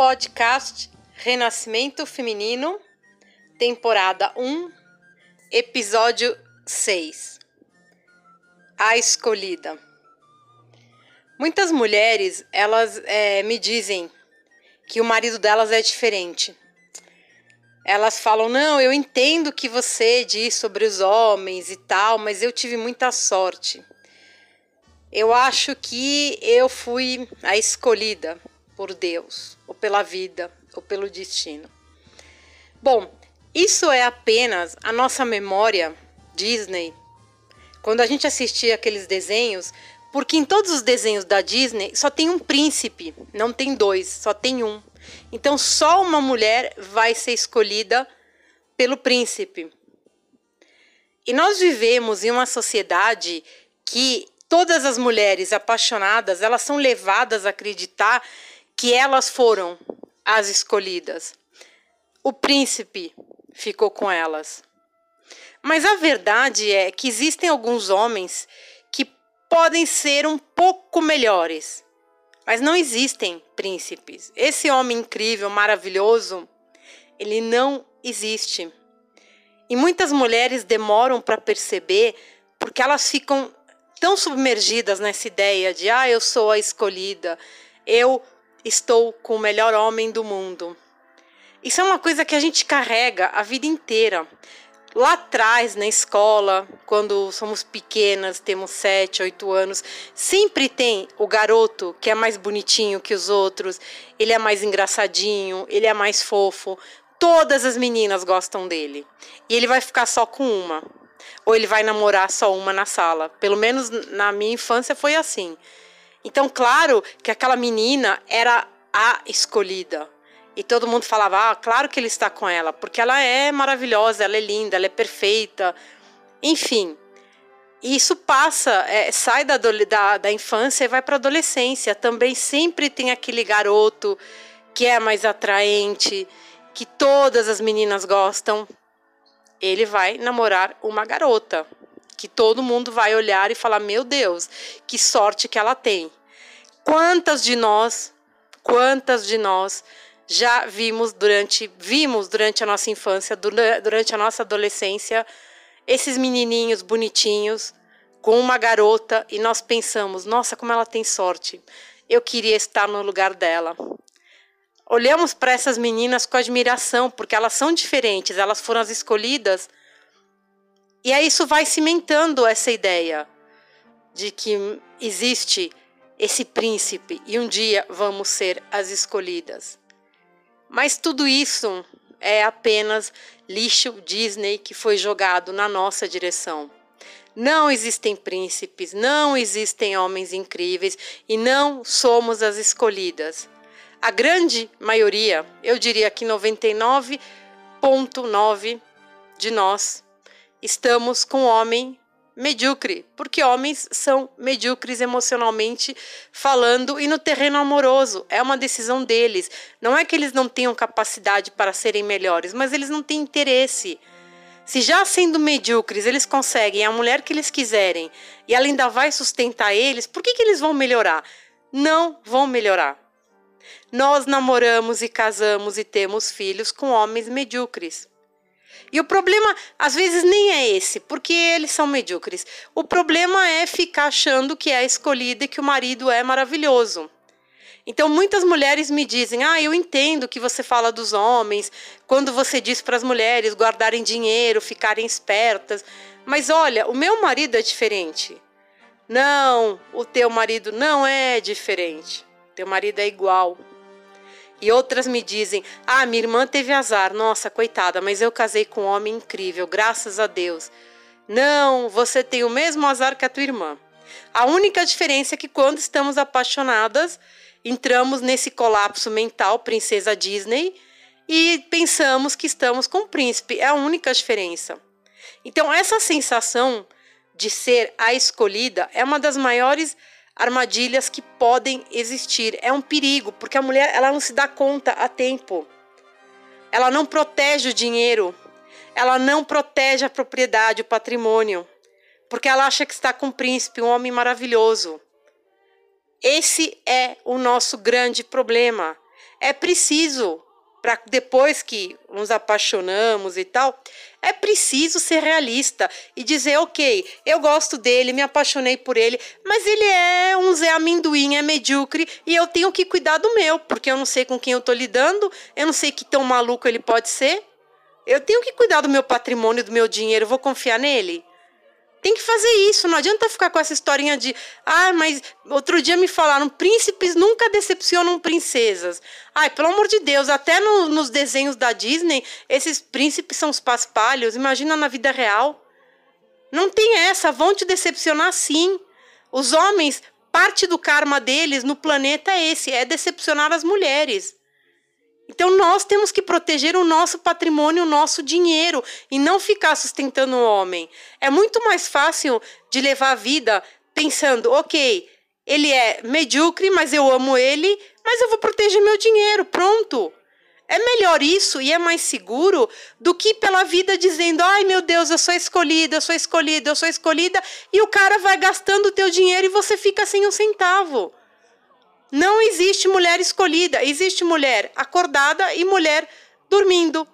podcast Renascimento Feminino, temporada 1, episódio 6. A escolhida. Muitas mulheres, elas é, me dizem que o marido delas é diferente. Elas falam: Não, eu entendo o que você diz sobre os homens e tal, mas eu tive muita sorte. Eu acho que eu fui a escolhida por Deus, ou pela vida, ou pelo destino. Bom, isso é apenas a nossa memória Disney. Quando a gente assistia aqueles desenhos, porque em todos os desenhos da Disney só tem um príncipe, não tem dois, só tem um. Então só uma mulher vai ser escolhida pelo príncipe. E nós vivemos em uma sociedade que todas as mulheres apaixonadas, elas são levadas a acreditar que elas foram as escolhidas. O príncipe ficou com elas. Mas a verdade é que existem alguns homens que podem ser um pouco melhores, mas não existem príncipes. Esse homem incrível, maravilhoso, ele não existe. E muitas mulheres demoram para perceber porque elas ficam tão submergidas nessa ideia de ah, eu sou a escolhida, eu estou com o melhor homem do mundo. Isso é uma coisa que a gente carrega a vida inteira. Lá atrás, na escola, quando somos pequenas, temos sete, oito anos, sempre tem o garoto que é mais bonitinho que os outros, ele é mais engraçadinho, ele é mais fofo. Todas as meninas gostam dele. E ele vai ficar só com uma. Ou ele vai namorar só uma na sala. Pelo menos na minha infância foi assim. Então, claro que aquela menina era a escolhida. E todo mundo falava, ah, claro que ele está com ela, porque ela é maravilhosa, ela é linda, ela é perfeita. Enfim, isso passa, é, sai da, da, da infância e vai para a adolescência. Também sempre tem aquele garoto que é mais atraente, que todas as meninas gostam. Ele vai namorar uma garota que todo mundo vai olhar e falar: Meu Deus, que sorte que ela tem. Quantas de nós, quantas de nós já vimos durante, vimos durante a nossa infância, durante a nossa adolescência, esses menininhos bonitinhos com uma garota e nós pensamos: Nossa, como ela tem sorte. Eu queria estar no lugar dela. Olhamos para essas meninas com admiração, porque elas são diferentes, elas foram as escolhidas e aí isso vai cimentando essa ideia de que existe esse príncipe e um dia vamos ser as escolhidas. Mas tudo isso é apenas lixo Disney que foi jogado na nossa direção. Não existem príncipes, não existem homens incríveis e não somos as escolhidas. A grande maioria, eu diria que 99,9 de nós estamos com homem medíocre, porque homens são medíocres emocionalmente falando e no terreno amoroso. É uma decisão deles. Não é que eles não tenham capacidade para serem melhores, mas eles não têm interesse. Se já sendo medíocres eles conseguem a mulher que eles quiserem e ela ainda vai sustentar eles, por que, que eles vão melhorar? Não vão melhorar. Nós namoramos e casamos e temos filhos com homens medíocres. E o problema, às vezes, nem é esse, porque eles são medíocres. O problema é ficar achando que é escolhida e que o marido é maravilhoso. Então, muitas mulheres me dizem: Ah, eu entendo que você fala dos homens, quando você diz para as mulheres guardarem dinheiro, ficarem espertas. Mas olha, o meu marido é diferente. Não, o teu marido não é diferente. Teu marido é igual. E outras me dizem: Ah, minha irmã teve azar, nossa, coitada, mas eu casei com um homem incrível, graças a Deus. Não, você tem o mesmo azar que a tua irmã. A única diferença é que quando estamos apaixonadas, entramos nesse colapso mental, princesa Disney, e pensamos que estamos com o príncipe. É a única diferença. Então, essa sensação de ser a escolhida é uma das maiores armadilhas que podem existir. É um perigo, porque a mulher ela não se dá conta a tempo. Ela não protege o dinheiro, ela não protege a propriedade, o patrimônio, porque ela acha que está com um príncipe, um homem maravilhoso. Esse é o nosso grande problema. É preciso para depois que nos apaixonamos e tal, é preciso ser realista e dizer, ok, eu gosto dele, me apaixonei por ele, mas ele é um Zé Amendoim, é medíocre e eu tenho que cuidar do meu, porque eu não sei com quem eu tô lidando, eu não sei que tão maluco ele pode ser. Eu tenho que cuidar do meu patrimônio, do meu dinheiro, vou confiar nele? Fazer isso, não adianta ficar com essa historinha de. Ah, mas outro dia me falaram: príncipes nunca decepcionam princesas. Ai, pelo amor de Deus, até no, nos desenhos da Disney, esses príncipes são os paspalhos. Imagina na vida real. Não tem essa, vão te decepcionar sim. Os homens, parte do karma deles no planeta é esse: é decepcionar as mulheres. Então nós temos que proteger o nosso patrimônio, o nosso dinheiro e não ficar sustentando o homem. É muito mais fácil de levar a vida pensando, ok, ele é medíocre, mas eu amo ele, mas eu vou proteger meu dinheiro, pronto. É melhor isso e é mais seguro do que pela vida dizendo: ai meu Deus, eu sou escolhida, eu sou escolhida, eu sou escolhida, e o cara vai gastando o teu dinheiro e você fica sem um centavo. Não existe mulher escolhida, existe mulher acordada e mulher dormindo.